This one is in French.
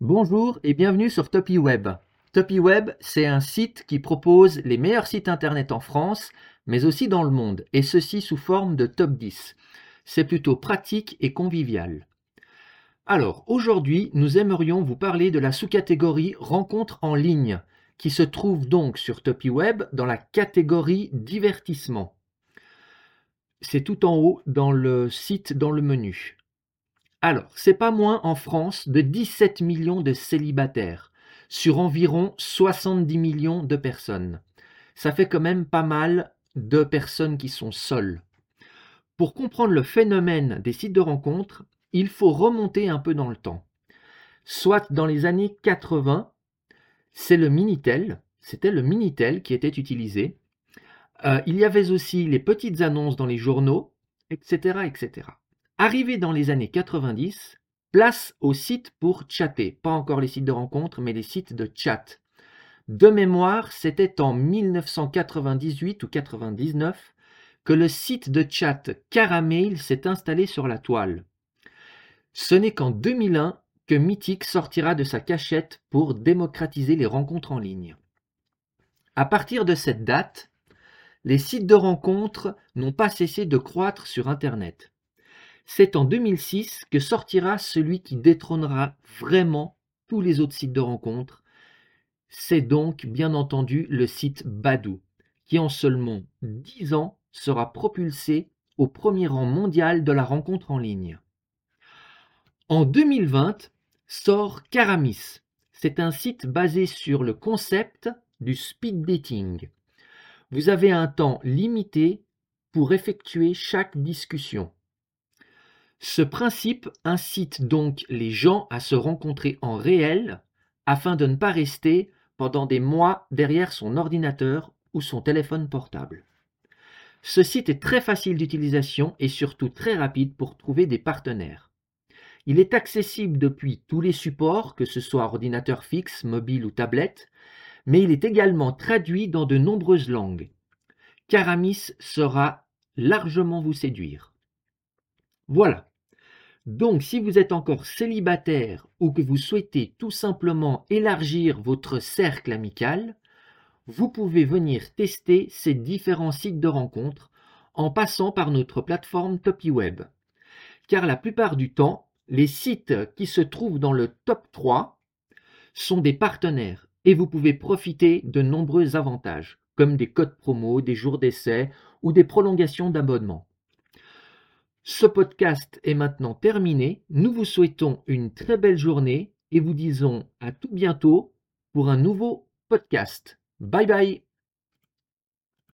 Bonjour et bienvenue sur TopyWeb. TopyWeb, c'est un site qui propose les meilleurs sites internet en France, mais aussi dans le monde, et ceci sous forme de top 10. C'est plutôt pratique et convivial. Alors, aujourd'hui, nous aimerions vous parler de la sous-catégorie rencontres en ligne, qui se trouve donc sur TopyWeb dans la catégorie divertissement. C'est tout en haut dans le site, dans le menu. Alors, c'est pas moins en France de 17 millions de célibataires sur environ 70 millions de personnes. Ça fait quand même pas mal de personnes qui sont seules. Pour comprendre le phénomène des sites de rencontres, il faut remonter un peu dans le temps. Soit dans les années 80, c'est le Minitel, c'était le Minitel qui était utilisé. Euh, il y avait aussi les petites annonces dans les journaux, etc., etc. Arrivé dans les années 90, place aux sites pour chatter. Pas encore les sites de rencontres, mais les sites de chat. De mémoire, c'était en 1998 ou 99 que le site de chat Caramel s'est installé sur la toile. Ce n'est qu'en 2001 que Mythic sortira de sa cachette pour démocratiser les rencontres en ligne. À partir de cette date, les sites de rencontres n'ont pas cessé de croître sur Internet. C'est en 2006 que sortira celui qui détrônera vraiment tous les autres sites de rencontres. C'est donc bien entendu le site Badou, qui en seulement 10 ans sera propulsé au premier rang mondial de la rencontre en ligne. En 2020 sort Caramis. C'est un site basé sur le concept du speed dating. Vous avez un temps limité pour effectuer chaque discussion. Ce principe incite donc les gens à se rencontrer en réel afin de ne pas rester pendant des mois derrière son ordinateur ou son téléphone portable. Ce site est très facile d'utilisation et surtout très rapide pour trouver des partenaires. Il est accessible depuis tous les supports, que ce soit ordinateur fixe, mobile ou tablette, mais il est également traduit dans de nombreuses langues. Caramis sera largement vous séduire. Voilà, donc, si vous êtes encore célibataire ou que vous souhaitez tout simplement élargir votre cercle amical, vous pouvez venir tester ces différents sites de rencontres en passant par notre plateforme TopyWeb. Car la plupart du temps, les sites qui se trouvent dans le top 3 sont des partenaires et vous pouvez profiter de nombreux avantages, comme des codes promo, des jours d'essai ou des prolongations d'abonnement. Ce podcast est maintenant terminé. Nous vous souhaitons une très belle journée et vous disons à tout bientôt pour un nouveau podcast. Bye bye